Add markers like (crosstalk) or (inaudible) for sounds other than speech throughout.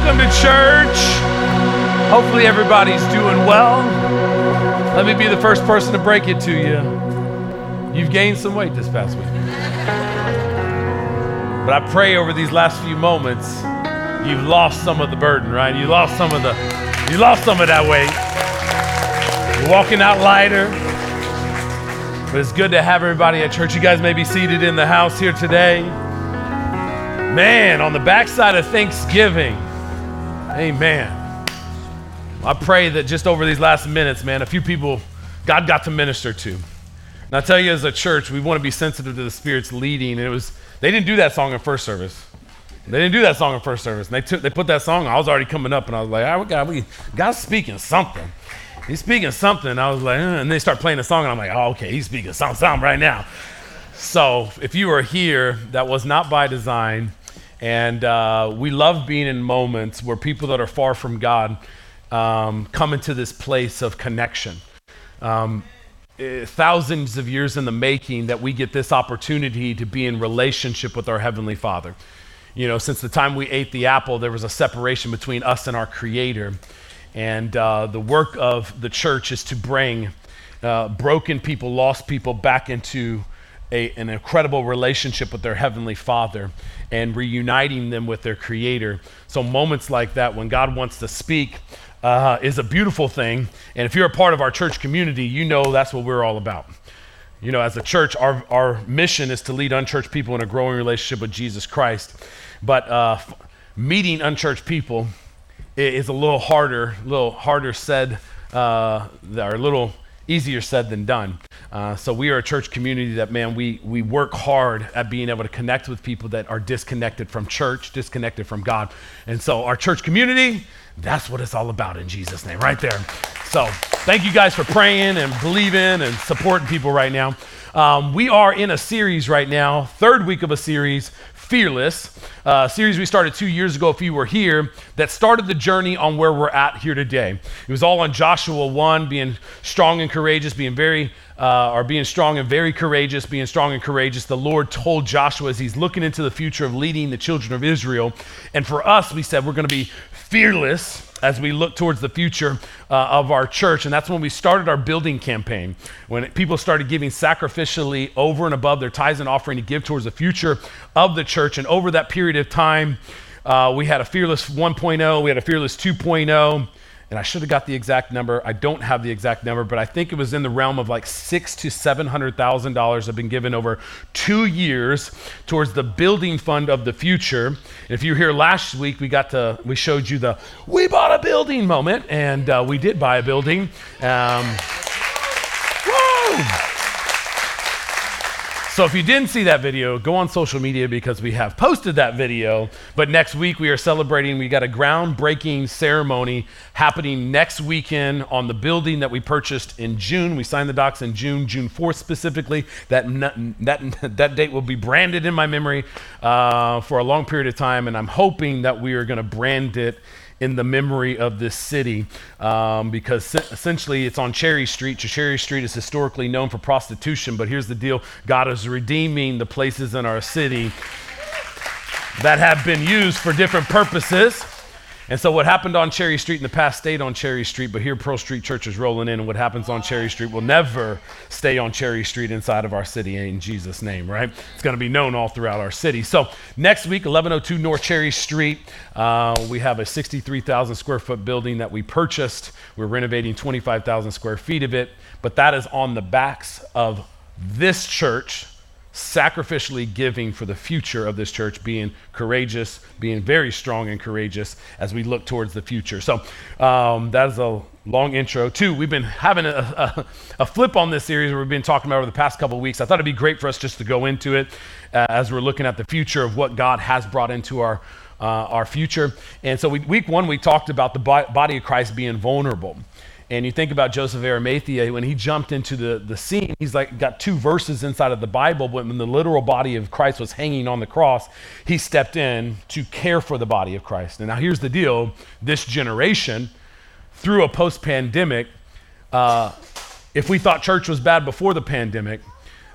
Welcome to church. Hopefully, everybody's doing well. Let me be the first person to break it to you. You've gained some weight this past week. But I pray over these last few moments, you've lost some of the burden, right? You lost some of the, you lost some of that weight. You're walking out lighter. But it's good to have everybody at church. You guys may be seated in the house here today. Man, on the backside of Thanksgiving, amen. I pray that just over these last minutes, man, a few people God got to minister to. And I tell you, as a church, we want to be sensitive to the Spirit's leading. And it was, they didn't do that song in first service. They didn't do that song in first service. And they, took, they put that song, I was already coming up, and I was like, oh, God, we, God's speaking something. He's speaking something. I was like, uh, and they start playing the song, and I'm like, oh, okay, he's speaking something, something right now. So if you are here, that was not by design. And uh, we love being in moments where people that are far from God um, come into this place of connection. Um, eh, thousands of years in the making that we get this opportunity to be in relationship with our Heavenly Father. You know, since the time we ate the apple, there was a separation between us and our Creator. And uh, the work of the church is to bring uh, broken people, lost people back into a, an incredible relationship with their Heavenly Father and reuniting them with their Creator. So, moments like that, when God wants to speak, uh, is a beautiful thing. And if you're a part of our church community, you know that's what we're all about. You know, as a church, our, our mission is to lead unchurched people in a growing relationship with Jesus Christ. But uh, meeting unchurched people is a little harder, a little harder said, uh, or a little easier said than done. Uh, so we are a church community that, man, we, we work hard at being able to connect with people that are disconnected from church, disconnected from God. And so our church community, that's what it's all about in Jesus' name, right there. So thank you guys for praying and believing and supporting people right now. Um, we are in a series right now, third week of a series, Fearless, series we started two years ago, if you were here, that started the journey on where we're at here today. It was all on Joshua 1, being strong and courageous, being very, uh, or being strong and very courageous, being strong and courageous. The Lord told Joshua as he's looking into the future of leading the children of Israel. And for us, we said we're going to be fearless as we look towards the future uh, of our church. And that's when we started our building campaign, when people started giving sacrificially over and above their tithes and offering to give towards the future of the church. And over that period of time, uh, we had a Fearless 1.0, we had a Fearless 2.0 and I should have got the exact number. I don't have the exact number, but I think it was in the realm of like six to seven hundred thousand dollars have been given over two years towards the building fund of the future. And if you were here last week, we got to we showed you the we bought a building moment, and uh, we did buy a building. Um! So if you didn't see that video, go on social media because we have posted that video. But next week we are celebrating, we got a groundbreaking ceremony happening next weekend on the building that we purchased in June. We signed the docs in June, June 4th specifically. That, that, (laughs) that date will be branded in my memory uh, for a long period of time. And I'm hoping that we are going to brand it in the memory of this city um, because essentially it's on Cherry Street. Cherry Street is historically known for prostitution, but here's the deal God is redeeming the places in our city that have been used for different purposes. And so, what happened on Cherry Street in the past stayed on Cherry Street, but here Pearl Street Church is rolling in, and what happens on Cherry Street will never stay on Cherry Street inside of our city in Jesus' name, right? It's going to be known all throughout our city. So, next week, 1102 North Cherry Street, uh, we have a 63,000 square foot building that we purchased. We're renovating 25,000 square feet of it, but that is on the backs of this church sacrificially giving for the future of this church, being courageous, being very strong and courageous as we look towards the future. So um, that is a long intro. Two, we've been having a, a, a, flip on this series where we've been talking about over the past couple of weeks. I thought it'd be great for us just to go into it uh, as we're looking at the future of what God has brought into our. Uh, our future. And so, we, week one, we talked about the body of Christ being vulnerable. And you think about Joseph Arimathea, when he jumped into the, the scene, he's like got two verses inside of the Bible. But when the literal body of Christ was hanging on the cross, he stepped in to care for the body of Christ. And now here's the deal this generation, through a post pandemic, uh, if we thought church was bad before the pandemic,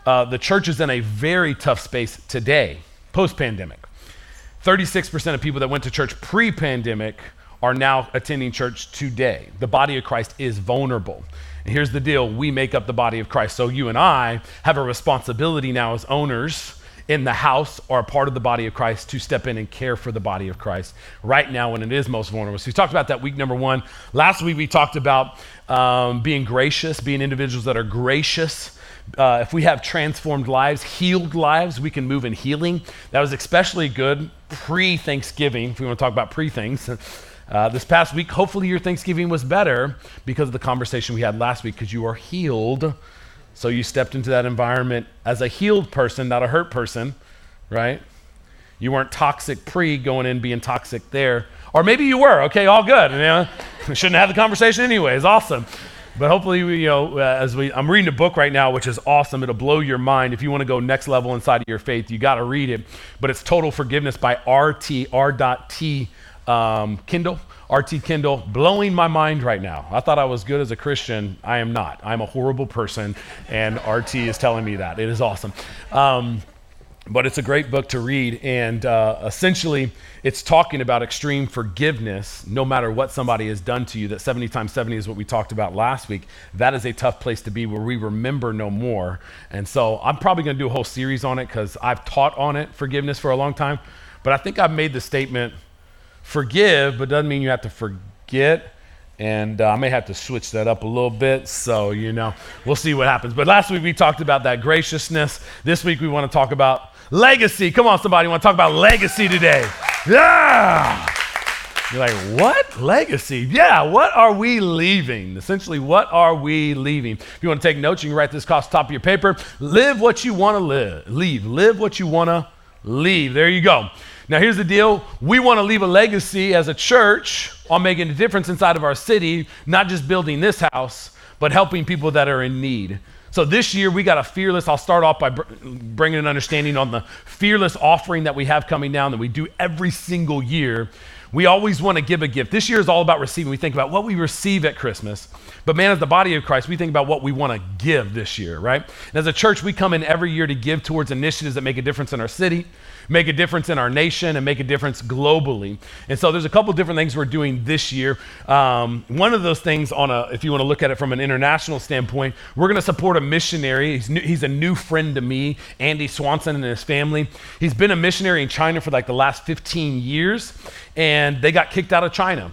uh, the church is in a very tough space today, post pandemic. 36% of people that went to church pre pandemic are now attending church today. The body of Christ is vulnerable. And here's the deal we make up the body of Christ. So you and I have a responsibility now as owners in the house or a part of the body of Christ to step in and care for the body of Christ right now when it is most vulnerable. So we talked about that week number one. Last week we talked about um, being gracious, being individuals that are gracious. Uh, if we have transformed lives, healed lives, we can move in healing. That was especially good pre Thanksgiving, if we want to talk about pre things. Uh, this past week, hopefully your Thanksgiving was better because of the conversation we had last week because you are healed so you stepped into that environment as a healed person, not a hurt person, right? You weren't toxic pre going in being toxic there. Or maybe you were. Okay, all good. You know, (laughs) shouldn't have the conversation anyways. Awesome. But hopefully, you know, uh, as we, I'm reading a book right now, which is awesome. It'll blow your mind. If you want to go next level inside of your faith, you got to read it. But it's Total Forgiveness by R.T. R.T. Um, Kendall. RT Kendall, blowing my mind right now. I thought I was good as a Christian. I am not. I'm a horrible person, and RT is telling me that. It is awesome. Um, but it's a great book to read, and uh, essentially, it's talking about extreme forgiveness no matter what somebody has done to you. That 70 times 70 is what we talked about last week. That is a tough place to be where we remember no more. And so, I'm probably going to do a whole series on it because I've taught on it, forgiveness, for a long time. But I think I've made the statement forgive, but doesn't mean you have to forget. And uh, I may have to switch that up a little bit. So, you know, we'll see what happens. But last week we talked about that graciousness. This week we want to talk about legacy. Come on, somebody. want to talk about legacy today? Yeah. You're like, what? Legacy? Yeah, what are we leaving? Essentially, what are we leaving? If you want to take notes, you can write this across top of your paper. Live what you want to live. Leave. Live what you want to leave. There you go. Now, here's the deal we want to leave a legacy as a church on making a difference inside of our city, not just building this house, but helping people that are in need. So this year we got a fearless. I'll start off by br- bringing an understanding on the fearless offering that we have coming down that we do every single year. We always want to give a gift. This year is all about receiving. We think about what we receive at Christmas. But man, as the body of Christ, we think about what we want to give this year, right? And as a church, we come in every year to give towards initiatives that make a difference in our city, make a difference in our nation, and make a difference globally. And so there's a couple different things we're doing this year. Um, one of those things, on a, if you want to look at it from an international standpoint, we're going to support a missionary. He's, new, he's a new friend to me, Andy Swanson and his family. He's been a missionary in China for like the last 15 years, and they got kicked out of China.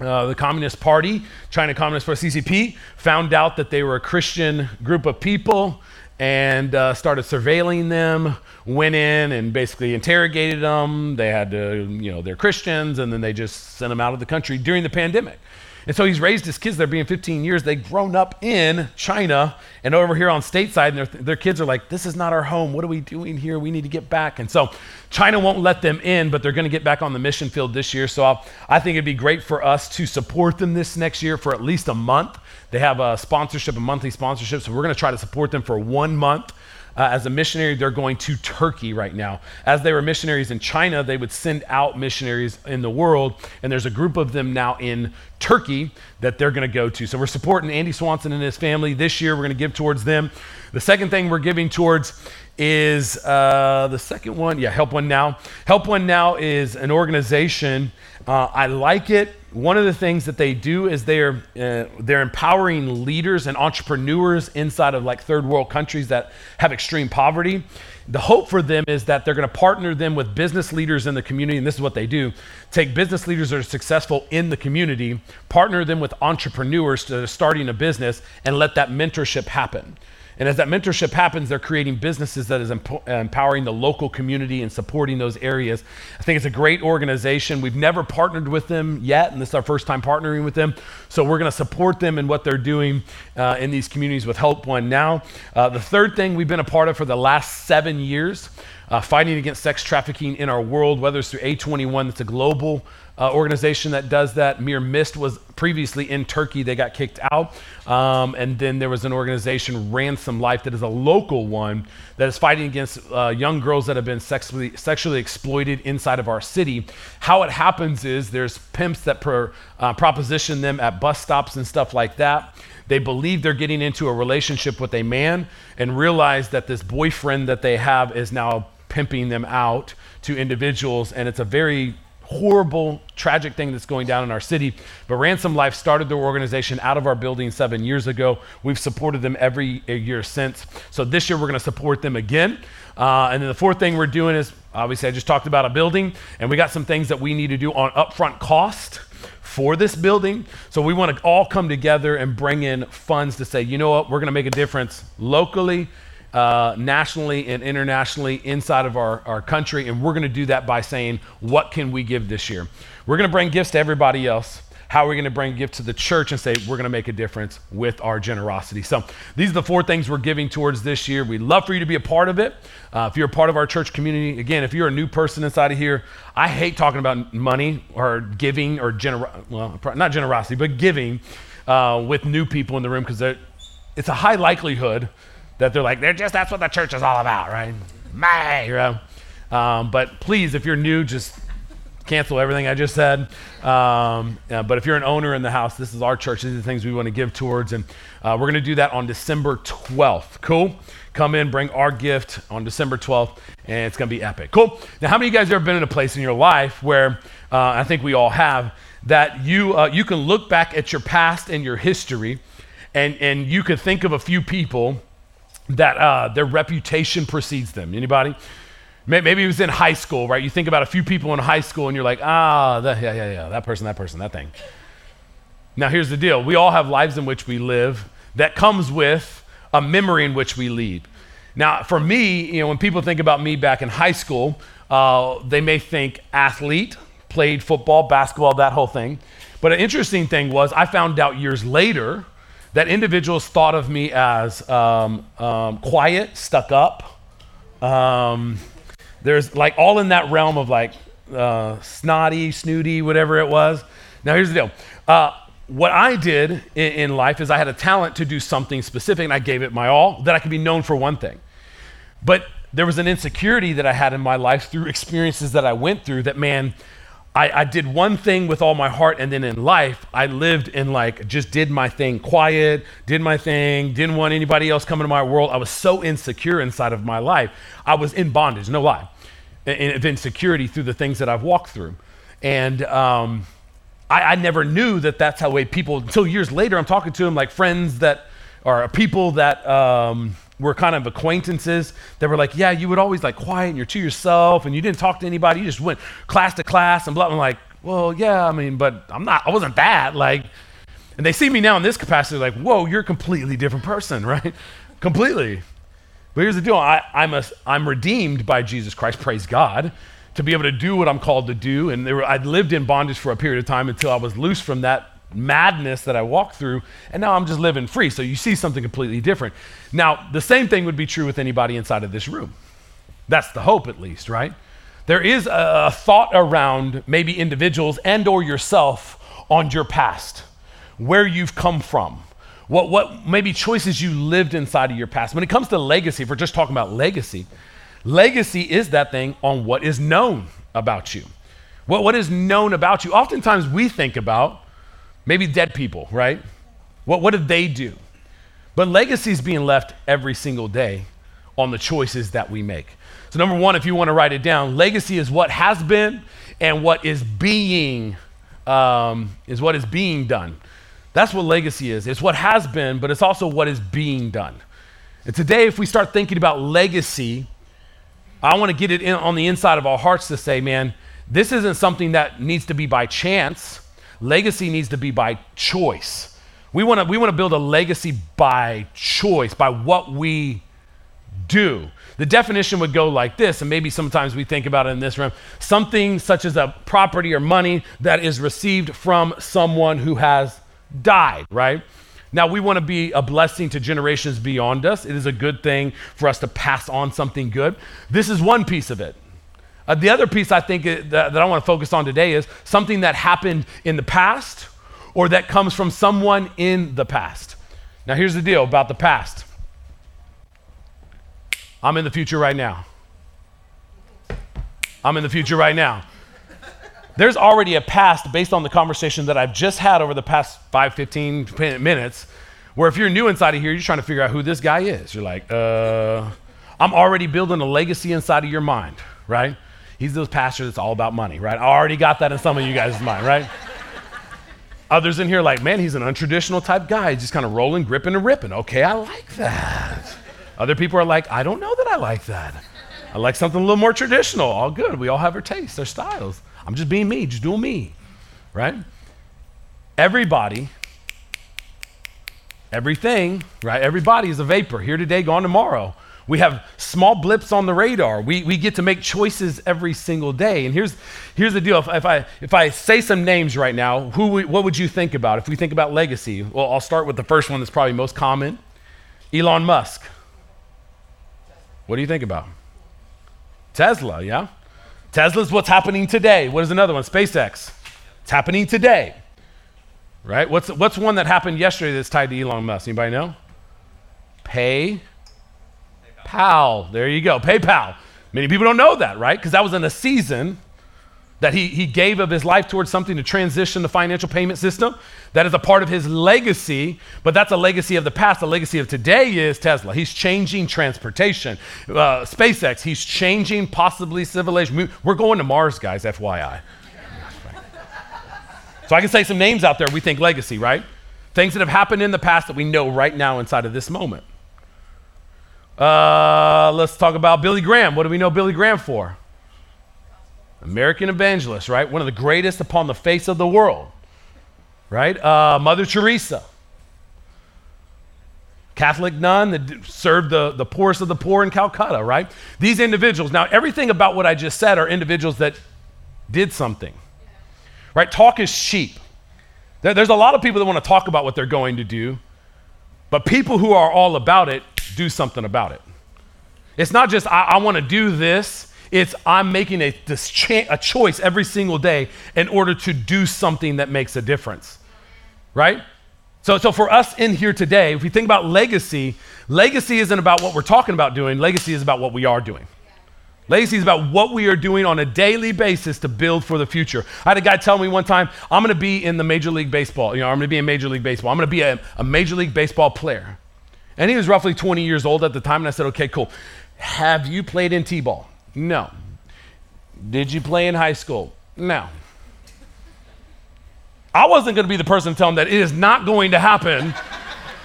Uh, the Communist Party, China Communist Party, CCP, found out that they were a Christian group of people and uh, started surveilling them. Went in and basically interrogated them. They had to, you know, they're Christians, and then they just sent them out of the country during the pandemic. And so he's raised his kids there being 15 years. They've grown up in China and over here on stateside, and their, their kids are like, This is not our home. What are we doing here? We need to get back. And so China won't let them in, but they're going to get back on the mission field this year. So I'll, i think it'd be great for us to support them this next year for at least a month. They have a sponsorship, a monthly sponsorship. So we're going to try to support them for one month uh, as a missionary, they're going to Turkey right now. As they were missionaries in China, they would send out missionaries in the world, and there's a group of them now in Turkey that they're going to go to. So we're supporting Andy Swanson and his family this year. We're going to give towards them. The second thing we're giving towards is uh, the second one. Yeah, Help One Now. Help One Now is an organization. Uh, I like it one of the things that they do is they're uh, they're empowering leaders and entrepreneurs inside of like third world countries that have extreme poverty. The hope for them is that they're going to partner them with business leaders in the community and this is what they do. Take business leaders that are successful in the community partner them with entrepreneurs that are starting a business and let that mentorship happen and as that mentorship happens, they're creating businesses that is emp- empowering the local community and supporting those areas. I think it's a great organization. We've never partnered with them yet, and this is our first time partnering with them. So we're going to support them in what they're doing uh, in these communities with Help One Now. Uh, the third thing we've been a part of for the last seven years, uh, fighting against sex trafficking in our world, whether it's through A21, that's a global uh, organization that does that. Mere Mist was previously in Turkey. They got kicked out. Um, and then there was an organization, Ransom Life, that is a local one that is fighting against uh, young girls that have been sexually, sexually exploited inside of our city. How it happens is there's pimps that uh, proposition them at bus stops and stuff like that. They believe they're getting into a relationship with a man and realize that this boyfriend that they have is now pimping them out to individuals, and it's a very horrible, tragic thing that's going down in our city. But Ransom Life started their organization out of our building seven years ago. We've supported them every year since. So this year we're going to support them again. Uh, and then the fourth thing we're doing is obviously I just talked about a building, and we got some things that we need to do on upfront cost for this building. So we want to all come together and bring in funds to say, you know what, we're going to make a difference locally uh, nationally and internationally inside of our, our country. And we're going to do that by saying, what can we give this year? We're going to bring gifts to everybody else. How are we going to bring gifts to the church and say, we're going to make a difference with our generosity? So these are the four things we're giving towards this year. We'd love for you to be a part of it. Uh, if you're a part of our church community, again, if you're a new person inside of here, I hate talking about money or giving or gener- well, not generosity, but giving uh, with new people in the room because it's a high likelihood that they're like, they're just, that's what the church is all about, right? You know? Um, but please, if you're new, just cancel everything I just said. Um, yeah, but if you're an owner in the house, this is our church. These are the things we want to give towards. And uh, we're going to do that on December 12th. Cool? Come in, bring our gift on December 12th, and it's going to be epic. Cool? Now, how many of you guys have ever been in a place in your life where uh, I think we all have that you, uh, you can look back at your past and your history, and, and you could think of a few people that uh, their reputation precedes them. Anybody? Maybe it was in high school, right? You think about a few people in high school and you're like, ah, that, yeah, yeah, yeah, that person, that person, that thing. Now, here's the deal we all have lives in which we live that comes with a memory in which we lead. Now, for me, you know, when people think about me back in high school, uh, they may think athlete, played football, basketball, that whole thing. But an interesting thing was, I found out years later that individuals thought of me as um, um, quiet, stuck up. Um, there's like all in that realm of like uh, snotty, snooty, whatever it was. Now, here's the deal. Uh, what I did in, in, life is I had a talent to do something specific and I gave it my all, that I could be known for one thing. But there was an insecurity that I had in my life through experiences that I went through that, man, I, I, did one thing with all my heart, and then in life, I lived in like just did my thing quiet, did my thing, didn't want anybody else coming to my world. I was so insecure inside of my life. I was in bondage, no lie, of insecurity through the things that I've walked through. And um, I, I, never knew that that's how way people, until years later, I'm talking to them like friends that are people that um, were kind of acquaintances that were like, yeah, you would always like quiet and you're to yourself and you didn't talk to anybody. You just went class to class and blah. I'm like, well, yeah, I mean, but I'm not, I wasn't that. Like, and they see me now in this capacity, like, whoa, you're a completely different person, (laughs) right? completely. But here's the deal I, I'm, a, I'm redeemed by Jesus Christ, praise God, to be able to do what I'm called to do. And were, I'd lived in bondage for a period of time until I was loose from that madness that I walked through, and now I'm just living free. So you see something completely different. Now, the same thing would be true with anybody inside of this room. That's the hope, at least, right? There is a, thought around maybe individuals and or yourself on your past, where you've come from, what, what maybe choices you lived inside of your past. When it comes to legacy, if we're just talking about legacy, legacy is that thing on what is known about you. What, what is known about you? Oftentimes we think about Maybe dead people, right? What, what did they do? But legacy is being left every single day on the choices that we make. So, number one, if you want to write it down, legacy is what has been and what is being um, is what is being done. That's what legacy is. It's what has been, but it's also what is being done. And today, if we start thinking about legacy, I want to get it on the inside of our hearts to say, man, this isn't something that needs to be by chance. Legacy needs to be by choice. We want to we want to build a legacy by choice, by what we do. The definition would go like this, and maybe sometimes we think about it in this room something such as a property or money that is received from someone who has died, right? Now, we want to be a blessing to generations beyond us. It is a good thing for us to pass on something good. This is one piece of it. Uh, the other piece I think that, that I want to focus on today is something that happened in the past or that comes from someone in the past. Now, here's the deal about the past I'm in the future right now. I'm in the future right now. There's already a past based on the conversation that I've just had over the past 5, 15 minutes, where if you're new inside of here, you're trying to figure out who this guy is. You're like, uh, I'm already building a legacy inside of your mind, right? He's those pastors that's all about money, right? I already got that in some of you guys' mind, right? Others in here like, man, he's an untraditional type guy, He's just kind of rolling, gripping, and ripping. Okay, I like that. Other people are like, I don't know that I like that. I like something a little more traditional. All good. We all have our tastes, our styles. I'm just being me, just doing me, right? Everybody, everything, right? Everybody is a vapor. Here today, gone tomorrow. We have small blips on the radar. We, we get to make choices every single day. And here's, here's the deal. If, if, I, if I say some names right now, who, what would you think about? If we think about legacy, well, I'll start with the first one that's probably most common Elon Musk. What do you think about? Tesla, yeah? Tesla's what's happening today. What is another one? SpaceX. It's happening today. Right? What's, what's one that happened yesterday that's tied to Elon Musk? Anybody know? Pay Pal. There you go. PayPal. Many people don't know that, right? Because that was in a season that he, he gave of his life towards something to transition the financial payment system. That is a part of his legacy, but that's a legacy of the past. The legacy of today is Tesla. He's changing transportation. Uh, SpaceX, he's changing possibly civilization. We're going to Mars, guys, FYI. so I can say some names out there we think legacy, right? Things that have happened in the past that we know right now inside of this moment. Uh, let's talk about Billy Graham. What do we know Billy Graham for? American evangelist, right? One of the greatest upon the face of the world, right? Uh, Mother Teresa, Catholic nun that served the, the poorest of the poor in Calcutta, right? These individuals, now everything about what I just said are individuals that did something, right? Talk is cheap. There, there's a lot of people that want to talk about what they're going to do, but people who are all about it do something about it. It's not just, I, I want to do this. It's, I'm making a, cha- a choice every single day in order to do something that makes a difference. Right? So, so for us in here today, if we think about legacy, legacy isn't about what we're talking about doing, legacy is about what we are doing. Legacy is about what we are doing on a daily basis to build for the future. I had a guy tell me one time, I'm going to be in the Major League Baseball. You know, I'm going to be in Major League Baseball. I'm going to be a, a Major League Baseball player. And he was roughly 20 years old at the time. And I said, okay, cool. Have you played in T ball? No. Did you play in high school? No. I wasn't going to be the person to tell him that it is not going to happen.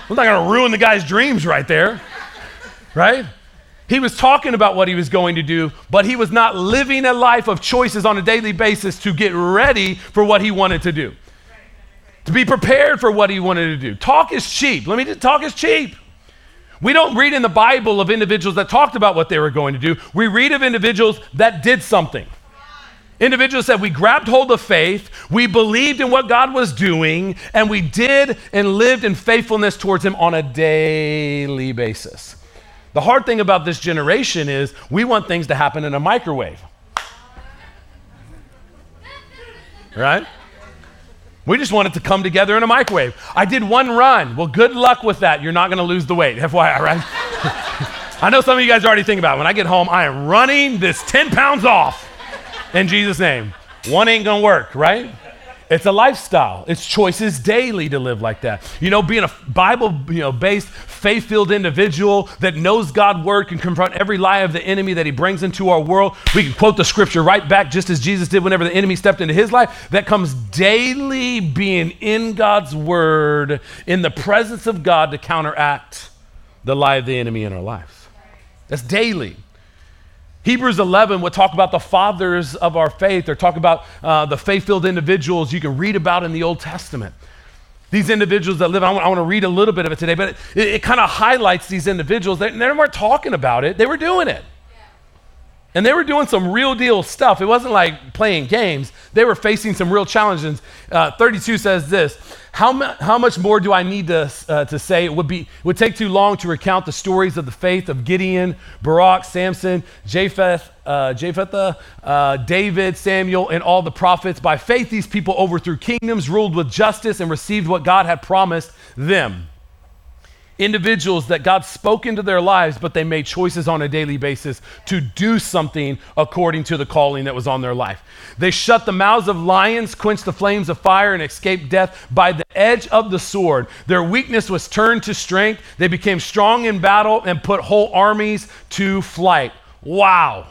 I'm not going to ruin the guy's dreams right there. Right? He was talking about what he was going to do, but he was not living a life of choices on a daily basis to get ready for what he wanted to do. To be prepared for what he wanted to do. Talk is cheap. Let me just talk is cheap. We don't read in the Bible of individuals that talked about what they were going to do. We read of individuals that did something. Individuals said, We grabbed hold of faith, we believed in what God was doing, and we did and lived in faithfulness towards Him on a daily basis. The hard thing about this generation is we want things to happen in a microwave. Right? We just want it to come together in a microwave. I did one run. Well, good luck with that. You're not going to lose the weight, (laughs) FYI, right? (laughs) I know some of you guys already thinking about it. When I get home, I am running this 10 pounds off in Jesus' name. One ain't going to work, right? It's a lifestyle. It's choices daily to live like that. You know, being a Bible, you know, based, faith-filled individual that knows God's word can confront every lie of the enemy that he brings into our world. We can quote the scripture right back just as Jesus did whenever the enemy stepped into his life. That comes daily being in God's word, in the presence of God to counteract the lie of the enemy in our lives. That's daily. Hebrews 11 would talk about the fathers of our faith or talk about uh, the faith filled individuals you can read about in the Old Testament. These individuals that live, I want, I want to read a little bit of it today, but it, it kind of highlights these individuals. They, they weren't talking about it, they were doing it. And they were doing some real deal stuff. It wasn't like playing games. They were facing some real challenges. Uh, 32 says this how, how much more do I need to, uh, to say? It would, be, would take too long to recount the stories of the faith of Gideon, Barak, Samson, Jephthah, uh, uh, David, Samuel, and all the prophets. By faith, these people overthrew kingdoms, ruled with justice, and received what God had promised them. Individuals that God spoke into their lives, but they made choices on a daily basis to do something according to the calling that was on their life. They shut the mouths of lions, quenched the flames of fire, and escaped death by the edge of the sword. Their weakness was turned to strength. They became strong in battle and put whole armies to flight. Wow.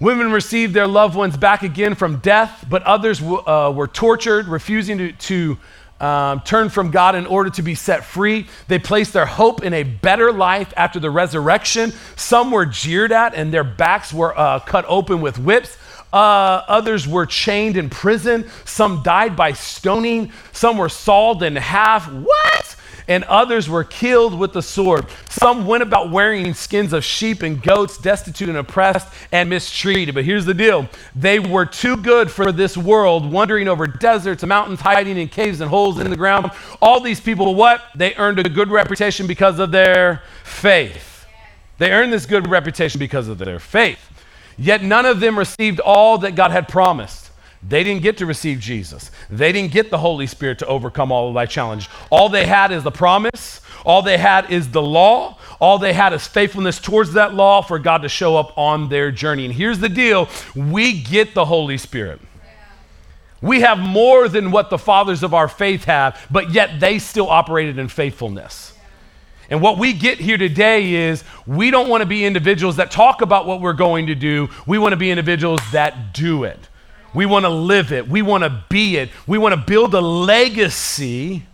Women received their loved ones back again from death, but others uh, were tortured, refusing to, to um, turned from God in order to be set free. They placed their hope in a better life after the resurrection. Some were jeered at and their backs were uh, cut open with whips. Uh, others were chained in prison. Some died by stoning. Some were sawed in half. What? And others were killed with the sword. Some went about wearing skins of sheep and goats, destitute and oppressed and mistreated. But here's the deal they were too good for this world, wandering over deserts and mountains, hiding in caves and holes in the ground. All these people, what? They earned a good reputation because of their faith. They earned this good reputation because of their faith. Yet none of them received all that God had promised. They didn't get to receive Jesus. They didn't get the Holy Spirit to overcome all of thy challenge. All they had is the promise. All they had is the law. All they had is faithfulness towards that law for God to show up on their journey. And here's the deal we get the Holy Spirit. We have more than what the fathers of our faith have, but yet they still operated in faithfulness. And what we get here today is we don't want to be individuals that talk about what we're going to do. We want to be individuals that do it. We want to live it. We want to be it. We want to build a legacy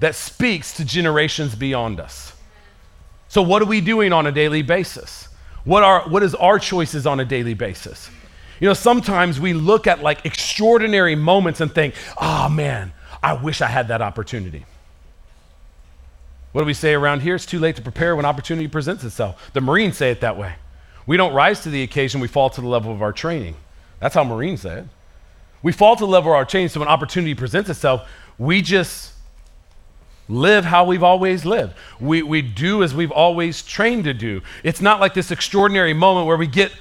that speaks to generations beyond us. So, what are we doing on a daily basis? What are what is our choices on a daily basis? You know, sometimes we look at like extraordinary moments and think, "Oh man, I wish I had that opportunity." What do we say around here? It's too late to prepare when opportunity presents itself. The Marines say it that way. We don't rise to the occasion, we fall to the level of our training. That's how Marines say it. We fall to level our change, so when opportunity presents itself, we just live how we've always lived. We, we do as we've always trained to do. It's not like this extraordinary moment where we get,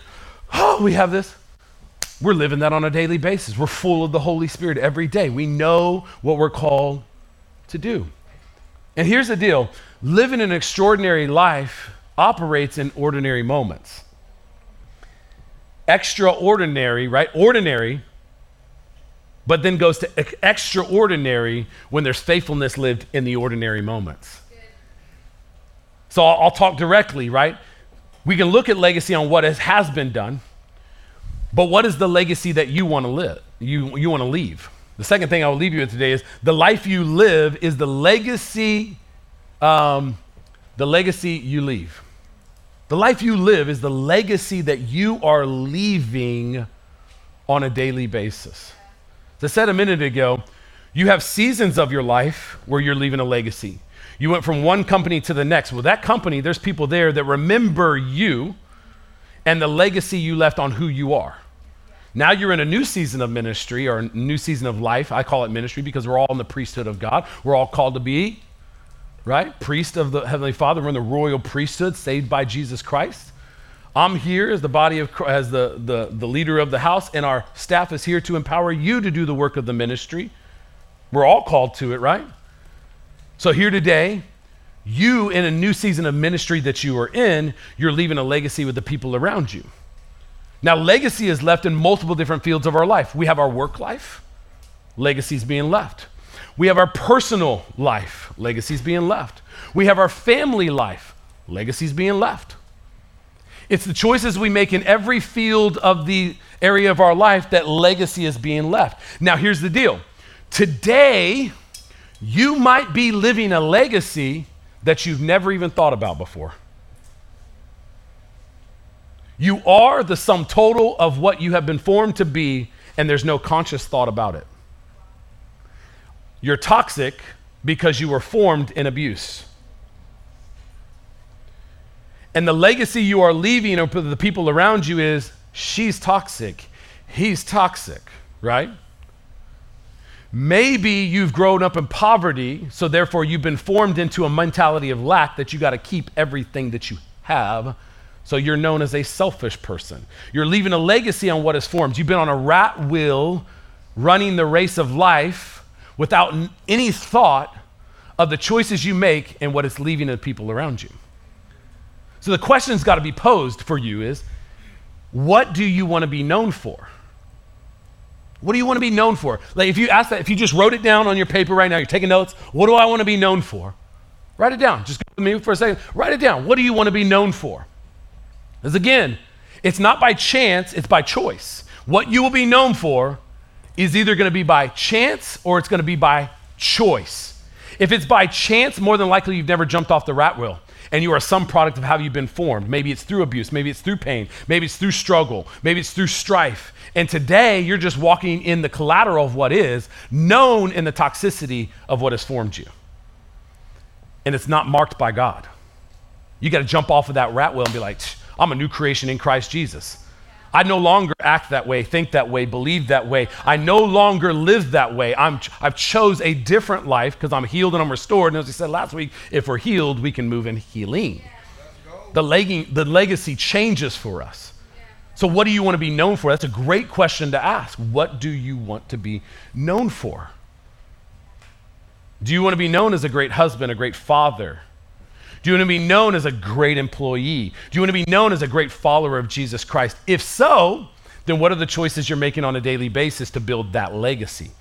oh, we have this. We're living that on a daily basis. We're full of the Holy Spirit every day. We know what we're called to do. And here's the deal living an extraordinary life operates in ordinary moments extraordinary, right? Ordinary, but then goes to extraordinary when there's faithfulness lived in the ordinary moments. So I'll, I'll, talk directly, right? We can look at legacy on what has, has been done, but what is the legacy that you want to live? You, you want to leave. The second thing I will leave you with today is the life you live is the legacy, um, the legacy you leave. The life you live is the legacy that you are leaving on a daily basis. As I said a minute ago, you have seasons of your life where you're leaving a legacy. You went from one company to the next. Well, that company, there's people there that remember you and the legacy you left on who you are. Now you're in a new season of ministry or a new season of life. I call it ministry because we're all in the priesthood of God. We're all called to be right? Priest of the Heavenly Father. We're in the royal priesthood, saved by Jesus Christ. I'm here as the body of as the, the, the leader of the house, and our staff is here to empower you to do the work of the ministry. We're all called to it, right? So here today, you in a new season of ministry that you are in, you're leaving a legacy with the people around you. Now, legacy is left in multiple different fields of our life. We have our work life, legacies being left. We have our personal life, legacies being left. We have our family life, legacies being left. It's the choices we make in every field of the area of our life that legacy is being left. Now, here's the deal today, you might be living a legacy that you've never even thought about before. You are the sum total of what you have been formed to be, and there's no conscious thought about it. You're toxic because you were formed in abuse. And the legacy you are leaving for the people around you is she's toxic, he's toxic, right? Maybe you've grown up in poverty, so therefore you've been formed into a mentality of lack that you got to keep everything that you have. So you're known as a selfish person. You're leaving a legacy on what is formed. You've been on a rat wheel running the race of life without any thought of the choices you make and what it's leaving the people around you. So the question's got to be posed for you is what do you want to be known for? What do you want to be known for? Like if you ask that, if you just wrote it down on your paper right now, you're taking notes, what do I want to be known for? Write it down. Just go with me for a second. Write it down. What do you want to be known for? Because again, it's not by chance, it's by choice. What you will be known for is either going to be by chance or it's going to be by choice. If it's by chance, more than likely you've never jumped off the rat wheel and you are some product of how you've been formed. Maybe it's through abuse, maybe it's through pain, maybe it's through struggle, maybe it's through strife. And today you're just walking in the collateral of what is, known in the toxicity of what has formed you. And it's not marked by God. You got to jump off of that rat wheel and be like, I'm a new creation in Christ Jesus. I no longer act that way, think that way, believe that way. I no longer live that way. I'm, I've chose a different life because I'm healed and I'm restored. And as I said last week, if we're healed, we can move in healing. The, leg- the legacy changes for us. So, what do you want to be known for? That's a great question to ask. What do you want to be known for? Do you want to be known as a great husband, a great father? Do you want to be known as a great employee? Do you want to be known as a great follower of Jesus Christ? If so, then what are the choices you're making on a daily basis to build that legacy?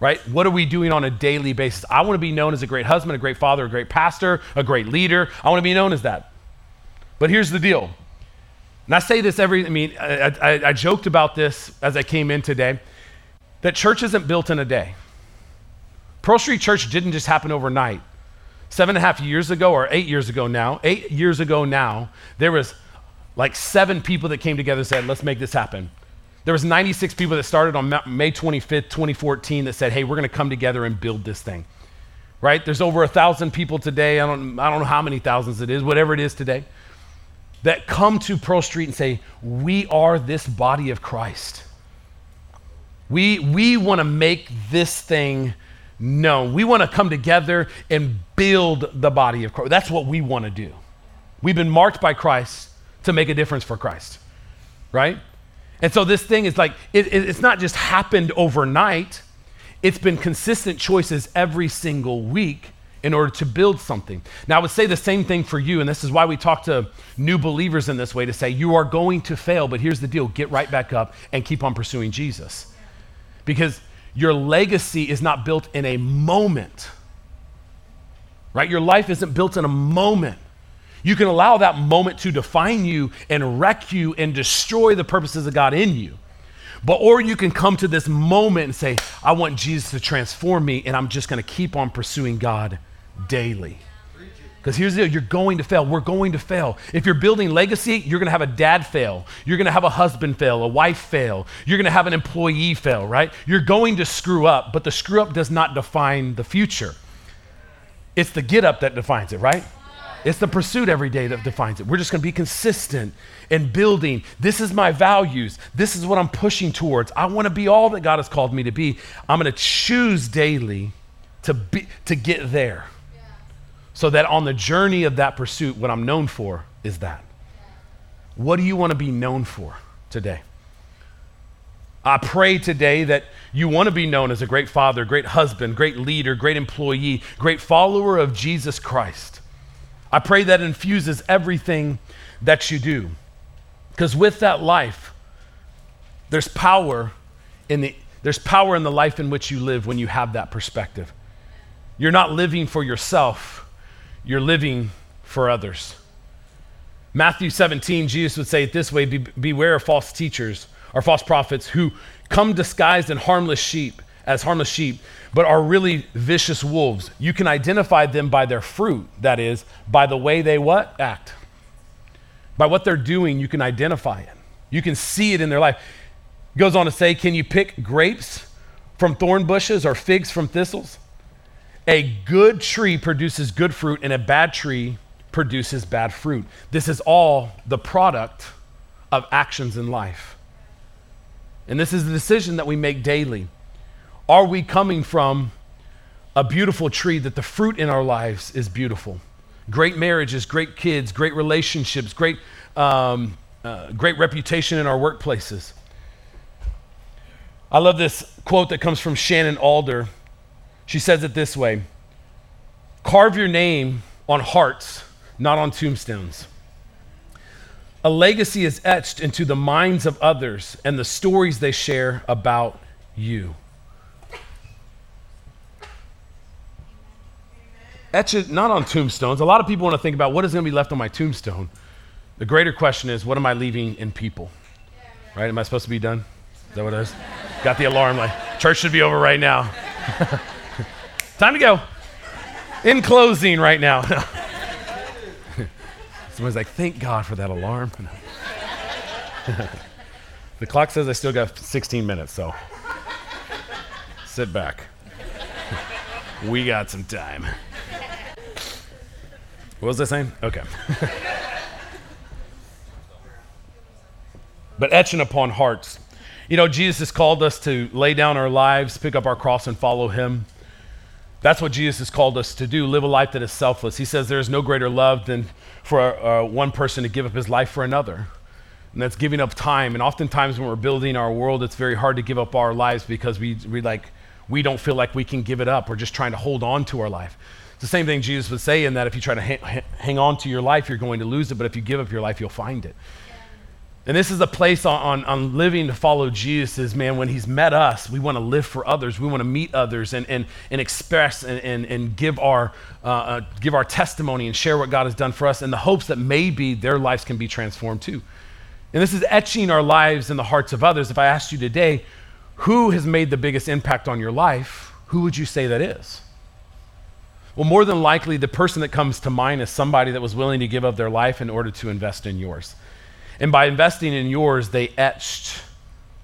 Right? What are we doing on a daily basis? I want to be known as a great husband, a great father, a great pastor, a great leader. I want to be known as that. But here's the deal. And I say this every, I mean, I, I, I joked about this as I came in today that church isn't built in a day. Pearl Street Church didn't just happen overnight seven and a half years ago, or eight years ago now, eight years ago now, there was like seven people that came together and said, let's make this happen. There was 96 people that started on May 25th, 2014 that said, hey, we're going to come together and build this thing. Right? There's over a thousand people today. I don't, I don't know how many thousands it is, whatever it is today, that come to Pearl Street and say, we are this body of Christ. We, we want to make this thing known. We want to come together and build the body of Christ. That's what we want to do. We've been marked by Christ to make a difference for Christ, right? And so this thing is like, it, it, it's not just happened overnight, it's been consistent choices every single week in order to build something. Now, I would say the same thing for you, and this is why we talk to new believers in this way to say, you are going to fail, but here's the deal get right back up and keep on pursuing Jesus. Because your legacy is not built in a moment, right? Your life isn't built in a moment. You can allow that moment to define you and wreck you and destroy the purposes of God in you. But, or you can come to this moment and say, I want Jesus to transform me, and I'm just going to keep on pursuing God daily. Because here's the deal you're going to fail. We're going to fail. If you're building legacy, you're going to have a dad fail. You're going to have a husband fail, a wife fail. You're going to have an employee fail, right? You're going to screw up, but the screw up does not define the future. It's the get up that defines it, right? It's the pursuit every day that defines it. We're just going to be consistent in building. This is my values. This is what I'm pushing towards. I want to be all that God has called me to be. I'm going to choose daily to be to get there so that on the journey of that pursuit, what I'm known for is that. What do you want to be known for today? I pray today that you want to be known as a great father, great husband, great leader, great employee, great follower of Jesus Christ. I pray that infuses everything that you do. Because with that life, there's power in the there's power in the life in which you live when you have that perspective. You're not living for yourself you're living for others. Matthew 17, Jesus would say it this way Be, Beware of false teachers or false prophets who come disguised in harmless sheep, as harmless sheep, but are really vicious wolves. You can identify them by their fruit, that is, by the way they what? Act. By what they're doing, you can identify it. You can see it in their life. Goes on to say, Can you pick grapes from thorn bushes or figs from thistles? A good tree produces good fruit, and a bad tree produces bad fruit. This is all the product of actions in life. And this is the decision that we make daily. Are we coming from a beautiful tree that the fruit in our lives is beautiful? Great marriages, great kids, great relationships, great, um, uh, great reputation in our workplaces. I love this quote that comes from Shannon Alder. She says it this way Carve your name on hearts, not on tombstones. A legacy is etched into the minds of others and the stories they share about you. Etch it not on tombstones. A lot of people want to think about what is going to be left on my tombstone. The greater question is, what am I leaving in people? Right? Am I supposed to be done? Is that what it is? Got the alarm like church should be over right now. (laughs) Time to go. In closing right now. (laughs) Someone's like, thank God for that alarm. (laughs) the clock says I still got 16 minutes, so sit back. we got some time. What was I saying? Okay. (laughs) but etching upon hearts. You know, Jesus has called us to lay down our lives, pick up our cross, and follow him. That's what Jesus has called us to do live a life that is selfless. He says there is no greater love than for uh, one person to give up his life for another. And that's giving up time. And oftentimes when we're building our world, it's very hard to give up our lives because we, we like we don't feel like we can give it up. We're just trying to hold on to our life. It's the same thing Jesus would say in that if you try to ha- hang on to your life, you're going to lose it. But if you give up your life, you'll find it. And this is a place on, on, on, living to follow Jesus is, man, when he's met us, we want to live for others. We want to meet others and, and, and express and, and, and give, our, uh, uh, give our testimony and share what God has done for us in the hopes that maybe their lives can be transformed too. And this is etching our lives in the hearts of others. If I asked you today, who has made the biggest impact on your life, who would you say that is? Well, more than likely, the person that comes to mind is somebody that was willing to give up their life in order to invest in yours. And by investing in yours, they etched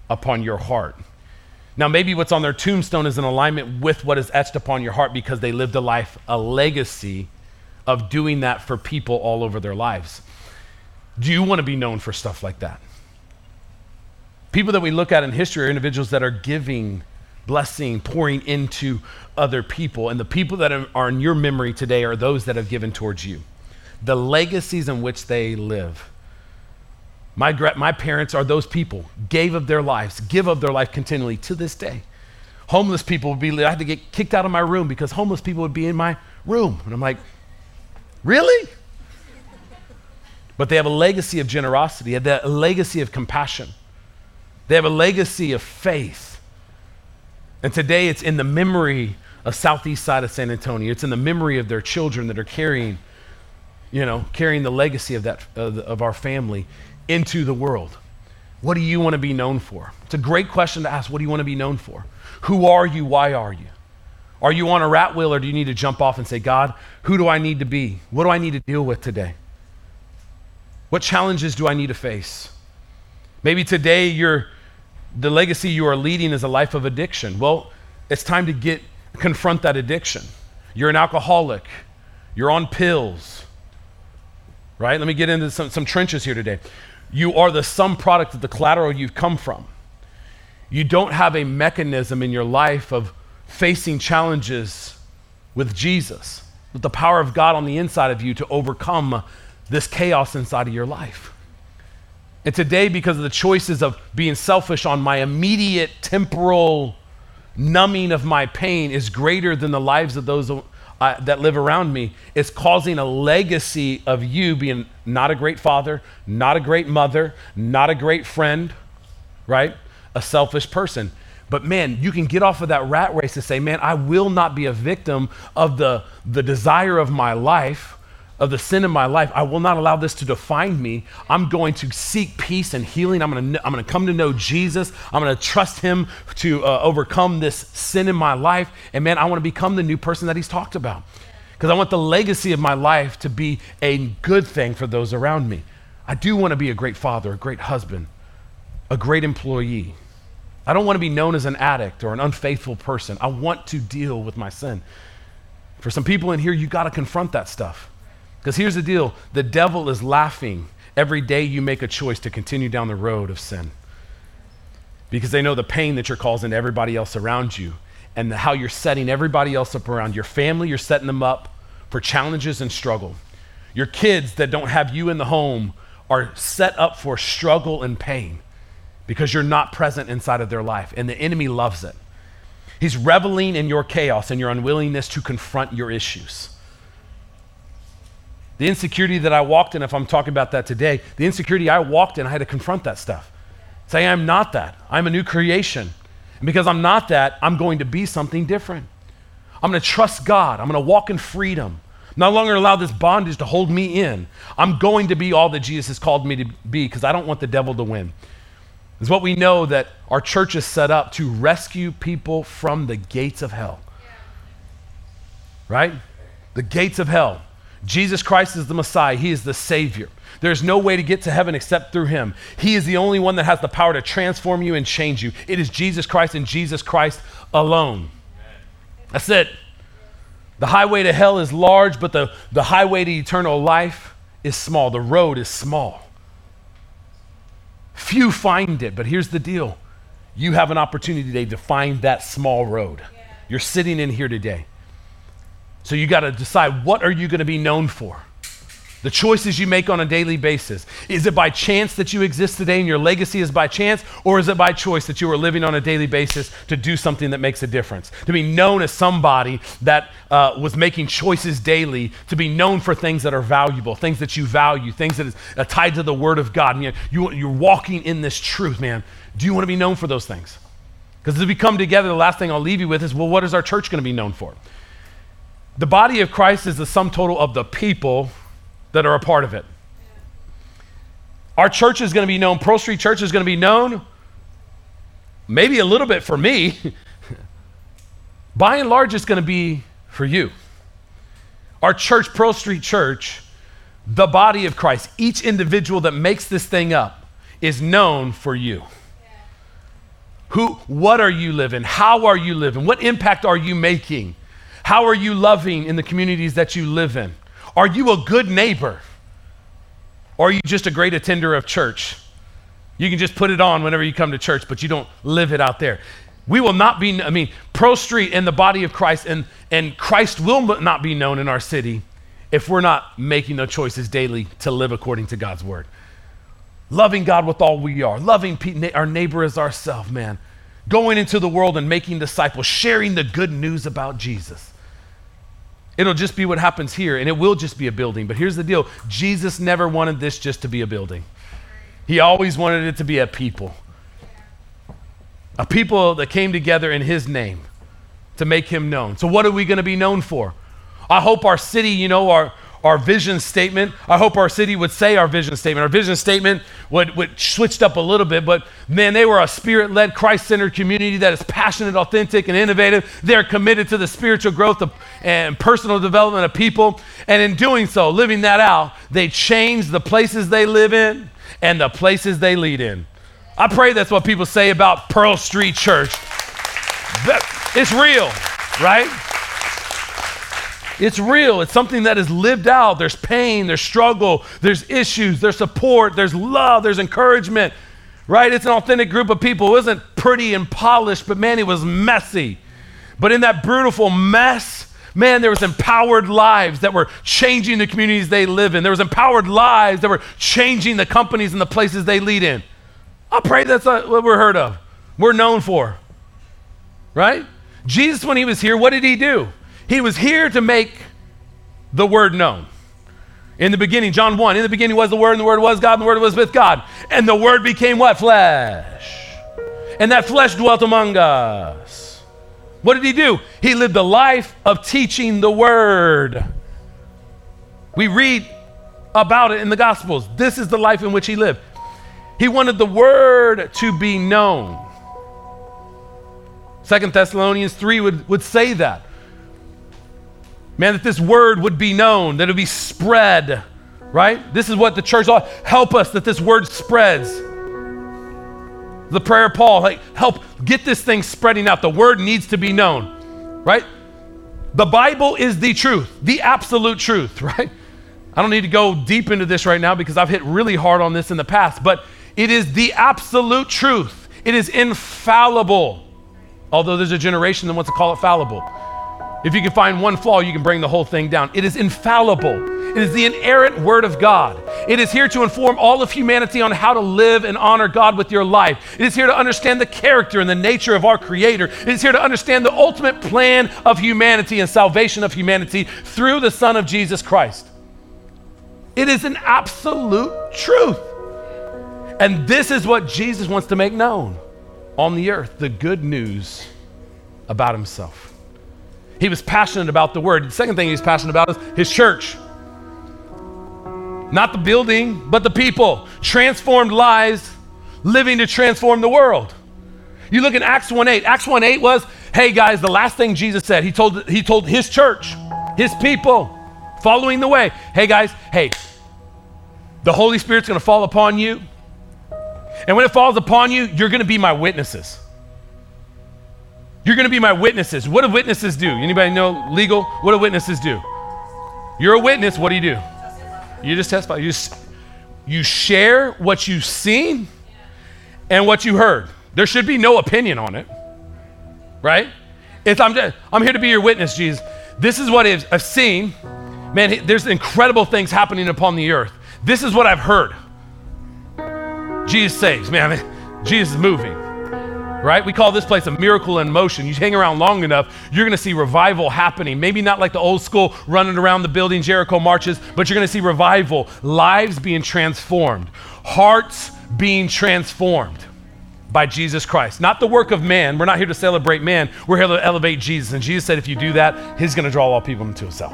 upon your heart. Now, maybe what's on their tombstone is in alignment with what is etched upon your heart because they lived a life, a legacy of doing that for people all over their lives. Do you want to be known for stuff like that? People that we look at in history are individuals that are giving, blessing, pouring into other people. And the people that are in your memory today are those that have given towards you, the legacies in which they live. My, my parents are those people, gave of their lives, give of their life continually to this day. Homeless people would be, I had to get kicked out of my room because homeless people would be in my room. And I'm like, really? But they have a legacy of generosity, a legacy of compassion, they have a legacy of faith. And today it's in the memory of southeast side of San Antonio. It's in the memory of their children that are carrying, you know, carrying the legacy of that of our family into the world? What do you want to be known for? It's a great question to ask. What do you want to be known for? Who are you? Why are you? Are you on a rat wheel or do you need to jump off and say, God, who do I need to be? What do I need to deal with today? What challenges do I need to face? Maybe today you're, the legacy you are leading is a life of addiction. Well, it's time to get confront that addiction. You're an alcoholic. You're on pills. Right? Let me get into some, some trenches here today. You are the sum product of the collateral you've come from. You don't have a mechanism in your life of facing challenges with Jesus, with the power of God on the inside of you to overcome this chaos inside of your life. And today, because of the choices of being selfish on my immediate temporal numbing of my pain, is greater than the lives of those uh, that live around me is causing a legacy of you being not a great father, not a great mother, not a great friend, right? A selfish person. But man, you can get off of that rat race and say, man, I will not be a victim of the, the desire of my life of the sin in my life. I will not allow this to define me. I'm going to seek peace and healing. I'm going to, I'm going to come to know Jesus. I'm going to trust Him to uh, overcome this sin in my life. And man, I want to become the new person that He's talked about. Because I want the legacy of my life to be a good thing for those around me. I do want to be a great father, a great husband, a great employee. I don't want to be known as an addict or an unfaithful person. I want to deal with my sin. For some people in here, you got to confront that stuff. Because here's the deal the devil is laughing every day you make a choice to continue down the road of sin. Because they know the pain that you're causing to everybody else around you and how you're setting everybody else up around your family, you're setting them up for challenges and struggle. Your kids that don't have you in the home are set up for struggle and pain because you're not present inside of their life, and the enemy loves it. He's reveling in your chaos and your unwillingness to confront your issues. The insecurity that I walked in, if I'm talking about that today, the insecurity I walked in, I had to confront that stuff. Say, I'm not that. I'm a new creation. And because I'm not that, I'm going to be something different. I'm going to trust God. I'm going to walk in freedom. No longer allow this bondage to hold me in. I'm going to be all that Jesus has called me to be because I don't want the devil to win. Is what we know that our church is set up to rescue people from the gates of hell. Right? The gates of hell. Jesus Christ is the Messiah, He is the Savior. There's no way to get to heaven except through Him. He is the only one that has the power to transform you and change you. It is Jesus Christ and Jesus Christ alone. That's it. The highway to hell is large, but the, the highway to eternal life is small. The road is small. Few find it, but here's the deal you have an opportunity today to find that small road. You're sitting in here today. So you got to decide what are you going to be known for? The choices you make on a daily basis. Is it by chance that you exist today and your legacy is by chance, or is it by choice that you are living on a daily basis to do something that makes a difference? To be known as somebody that uh, was making choices daily, to be known for things that are valuable, things that you value, things that is uh, tied to the Word of God. You, you, you're walking in this truth, man. Do you want to be known for those things? Because as we come together, the last thing I'll leave you with is well, what is our church going to be known for? The body of Christ is the sum total of the people that are a part of it. Our church is going to be known, Pearl Street Church is going to be known, maybe a little bit for me. (laughs) By and large, it's going to be for you. Our church, Pearl Street Church, the body of Christ, each individual that makes this thing up is known for you. Who, what are you living? How are you living? What impact are you making? How are you loving in the communities that you live in? Are you a good neighbor? Or are you just a great attender of church? You can just put it on whenever you come to church, but you don't live it out there. We will not be, I mean, Street and the body of Christ, and, and Christ will not be known in our city if we're not making the choices daily to live according to God's word. Loving God with all we are, loving our neighbor as ourselves, man. Going into the world and making disciples, sharing the good news about Jesus. It'll just be what happens here, and it will just be a building. But here's the deal Jesus never wanted this just to be a building, He always wanted it to be a people. A people that came together in His name to make Him known. So, what are we going to be known for? I hope our city, you know, our, our vision statement. I hope our city would say our vision statement. Our vision statement would, would switched up a little bit, but man, they were a spirit-led, Christ-centered community that is passionate, authentic, and innovative. They're committed to the spiritual growth of, and personal development of people. And in doing so, living that out, they change the places they live in and the places they lead in. I pray that's what people say about Pearl Street Church. It's real, right? It's real. It's something that is lived out. There's pain, there's struggle, there's issues, there's support, there's love, there's encouragement, right? It's an authentic group of people. It wasn't pretty and polished, but man, it was messy. But in that beautiful mess, man, there was empowered lives that were changing the communities they live in. There was empowered lives that were changing the companies and the places they lead in. I pray that's what we're heard of. We're known for. Right? Jesus, when he was here, what did he do? He was here to make the word known. In the beginning, John 1, in the beginning was the Word, and the Word was God, and the Word was with God. And the Word became what? Flesh. And that flesh dwelt among us. What did he do? He lived a life of teaching the Word. We read about it in the Gospels. This is the life in which he lived. He wanted the Word to be known. Second Thessalonians 3 would, would say that. Man, that this word would be known, that it would be spread, right? This is what the church ought help us that this word spreads. The prayer of Paul, like, help get this thing spreading out. The word needs to be known, right? The Bible is the truth, the absolute truth, (laughs) right? I don't need to go deep into this right now because I've hit really hard on this in the past, but it is the absolute truth. It is infallible. Although there's a generation that wants to call it fallible. If you can find one flaw, you can bring the whole thing down. It is infallible. It is the inerrant word of God. It is here to inform all of humanity on how to live and honor God with your life. It is here to understand the character and the nature of our Creator. It is here to understand the ultimate plan of humanity and salvation of humanity through the Son of Jesus Christ. It is an absolute truth. And this is what Jesus wants to make known on the earth the good news about himself. He was passionate about the word. The second thing he was passionate about is his church. Not the building, but the people. Transformed lives, living to transform the world. You look in Acts 1:8. Acts 1:8 was, hey guys, the last thing Jesus said. He told he told his church, his people, following the way. Hey guys, hey, the Holy Spirit's gonna fall upon you. And when it falls upon you, you're gonna be my witnesses. You're going to be my witnesses. What do witnesses do? Anybody know legal? What do witnesses do? You're a witness. What do you do? You just testify. You, just, you share what you've seen and what you heard. There should be no opinion on it, right? It's, I'm, just, I'm here to be your witness, Jesus. This is what I've seen. Man, there's incredible things happening upon the earth. This is what I've heard. Jesus saves, man. Jesus is moving right? We call this place a miracle in motion. You hang around long enough, you're going to see revival happening. Maybe not like the old school running around the building, Jericho marches, but you're going to see revival, lives being transformed, hearts being transformed by Jesus Christ. Not the work of man. We're not here to celebrate man. We're here to elevate Jesus. And Jesus said, if you do that, he's going to draw all people into himself.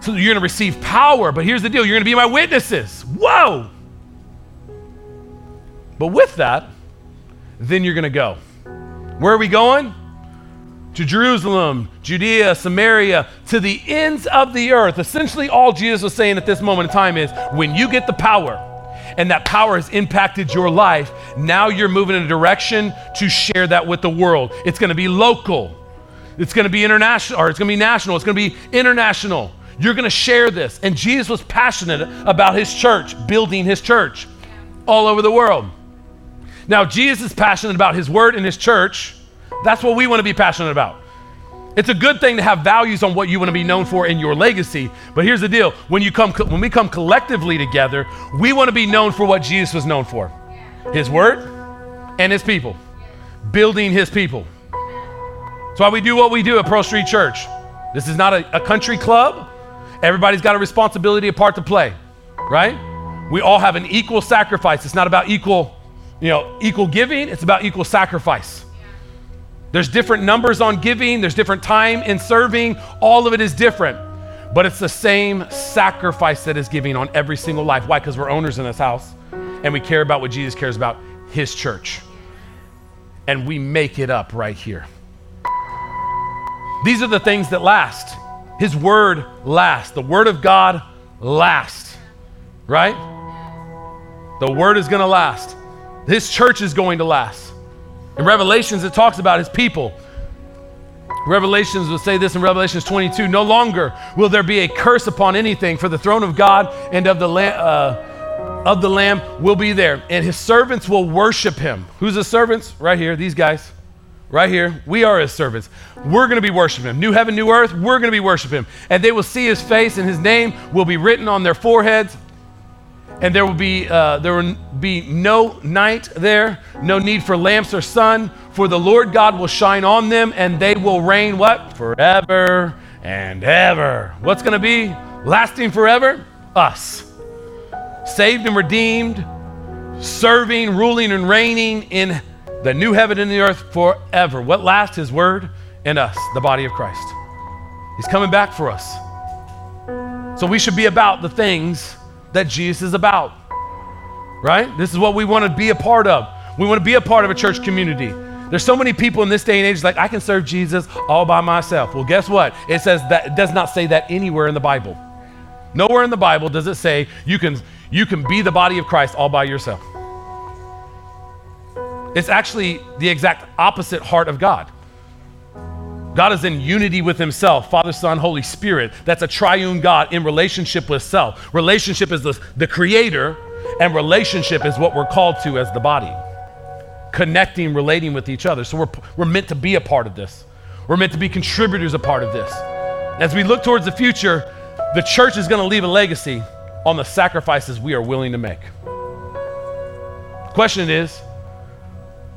So you're going to receive power, but here's the deal you're going to be my witnesses. Whoa! But with that, then you're going to go. Where are we going? To Jerusalem, Judea, Samaria, to the ends of the earth. Essentially, all Jesus was saying at this moment in time is when you get the power, and that power has impacted your life, now you're moving in a direction to share that with the world. It's going to be local, it's going to be international, or it's going to be national, it's going to be international. You're going to share this. And Jesus was passionate about his church, building his church all over the world. Now, Jesus is passionate about his word and his church. That's what we want to be passionate about. It's a good thing to have values on what you want to be known for in your legacy. But here's the deal: when you come, when we come collectively together, we want to be known for what Jesus was known for: His word and His people, building His people. That's why we do what we do at Pearl Street Church. This is not a, a country club. Everybody's got a responsibility, a part to play, right? We all have an equal sacrifice. It's not about equal you know, equal giving, it's about equal sacrifice. There's different numbers on giving, there's different time in serving, all of it is different. But it's the same sacrifice that is giving on every single life. Why? Because we're owners in this house and we care about what Jesus cares about, his church. And we make it up right here. These are the things that last. His word lasts. The word of God lasts. Right? The word is going to last. His church is going to last. In Revelations, it talks about his people. Revelations will say this in Revelations 22 No longer will there be a curse upon anything, for the throne of God and of the, Lamb, uh, of the Lamb will be there, and his servants will worship him. Who's the servants? Right here, these guys. Right here. We are his servants. We're going to be worshiping him. New heaven, new earth, we're going to be worshiping him. And they will see his face, and his name will be written on their foreheads and there will be uh, there will be no night there, no need for lamps or sun, for the Lord God will shine on them, and they will reign what forever and ever. What's going to be lasting forever? Us, saved and redeemed, serving, ruling, and reigning in the new heaven and the earth forever. What lasts? His word and us, the body of Christ. He's coming back for us. So we should be about the things that Jesus is about. Right? This is what we want to be a part of. We want to be a part of a church community. There's so many people in this day and age like I can serve Jesus all by myself. Well, guess what? It says that it does not say that anywhere in the Bible. Nowhere in the Bible does it say you can you can be the body of Christ all by yourself. It's actually the exact opposite heart of God. God is in unity with himself, Father, Son, Holy Spirit. That's a triune God in relationship with self. Relationship is the, the creator, and relationship is what we're called to as the body. Connecting, relating with each other. So we're, we're meant to be a part of this. We're meant to be contributors a part of this. As we look towards the future, the church is going to leave a legacy on the sacrifices we are willing to make. Question is,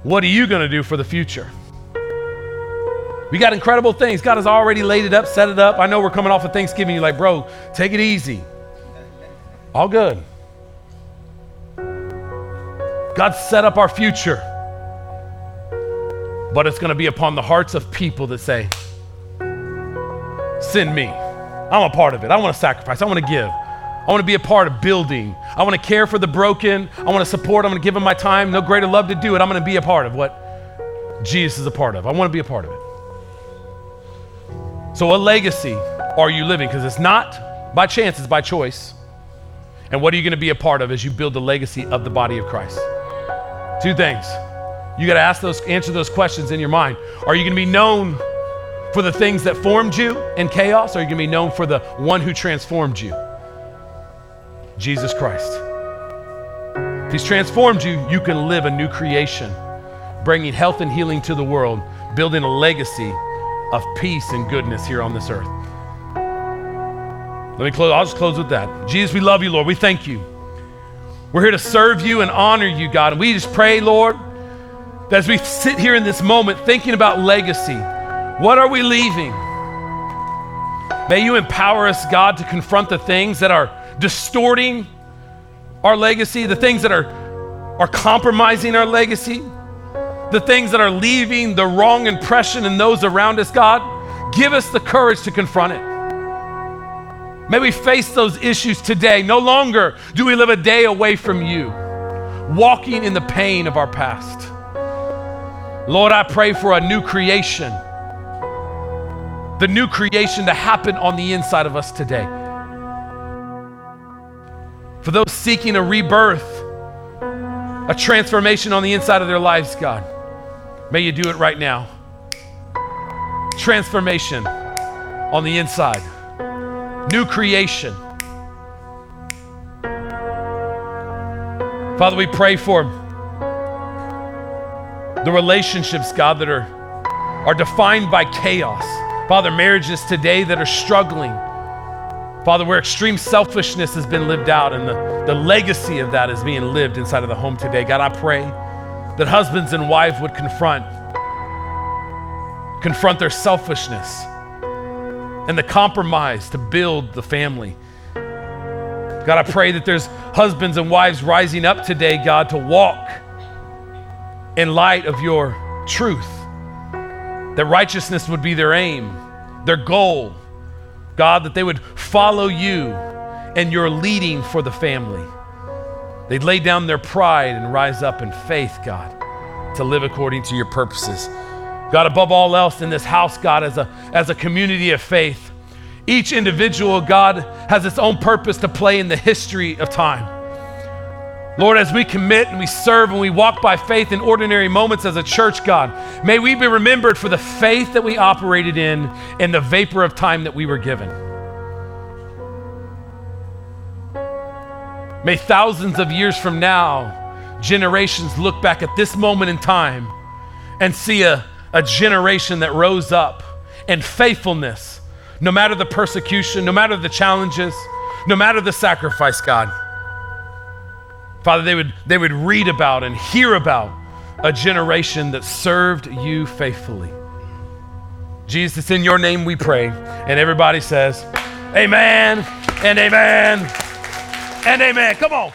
what are you going to do for the future? We got incredible things. God has already laid it up, set it up. I know we're coming off of Thanksgiving. You're like, bro, take it easy. All good. God set up our future, but it's going to be upon the hearts of people that say, Send me. I'm a part of it. I want to sacrifice. I want to give. I want to be a part of building. I want to care for the broken. I want to support. I'm going to give them my time. No greater love to do it. I'm going to be a part of what Jesus is a part of. I want to be a part of it. So, what legacy are you living? Because it's not by chance, it's by choice. And what are you going to be a part of as you build the legacy of the body of Christ? Two things. You got to ask those, answer those questions in your mind. Are you going to be known for the things that formed you in chaos, or are you going to be known for the one who transformed you? Jesus Christ. If He's transformed you, you can live a new creation, bringing health and healing to the world, building a legacy of peace and goodness here on this earth. Let me close. I'll just close with that. Jesus, we love you, Lord. We thank you. We're here to serve you and honor you, God. And we just pray, Lord, that as we sit here in this moment thinking about legacy, what are we leaving? May you empower us, God, to confront the things that are distorting our legacy, the things that are, are compromising our legacy, the things that are leaving the wrong impression in those around us, God. Give us the courage to confront it. May we face those issues today. No longer do we live a day away from you, walking in the pain of our past. Lord, I pray for a new creation the new creation to happen on the inside of us today. For those seeking a rebirth, a transformation on the inside of their lives, God, may you do it right now. Transformation on the inside, new creation. Father, we pray for the relationships, God, that are, are defined by chaos. Father, marriages today that are struggling. Father, where extreme selfishness has been lived out and the, the legacy of that is being lived inside of the home today. God, I pray that husbands and wives would confront confront their selfishness and the compromise to build the family. God, I pray that there's husbands and wives rising up today, God, to walk in light of your truth that righteousness would be their aim, their goal. God, that they would follow you and your leading for the family. They'd lay down their pride and rise up in faith, God, to live according to your purposes. God, above all else in this house, God, as a, as a community of faith, each individual, God, has its own purpose to play in the history of time. Lord, as we commit and we serve and we walk by faith in ordinary moments as a church, God, may we be remembered for the faith that we operated in and the vapor of time that we were given. May thousands of years from now, generations look back at this moment in time and see a, a generation that rose up in faithfulness, no matter the persecution, no matter the challenges, no matter the sacrifice, God. Father, they would, they would read about and hear about a generation that served you faithfully. Jesus, in your name we pray. And everybody says, Amen and amen and amen. Come on.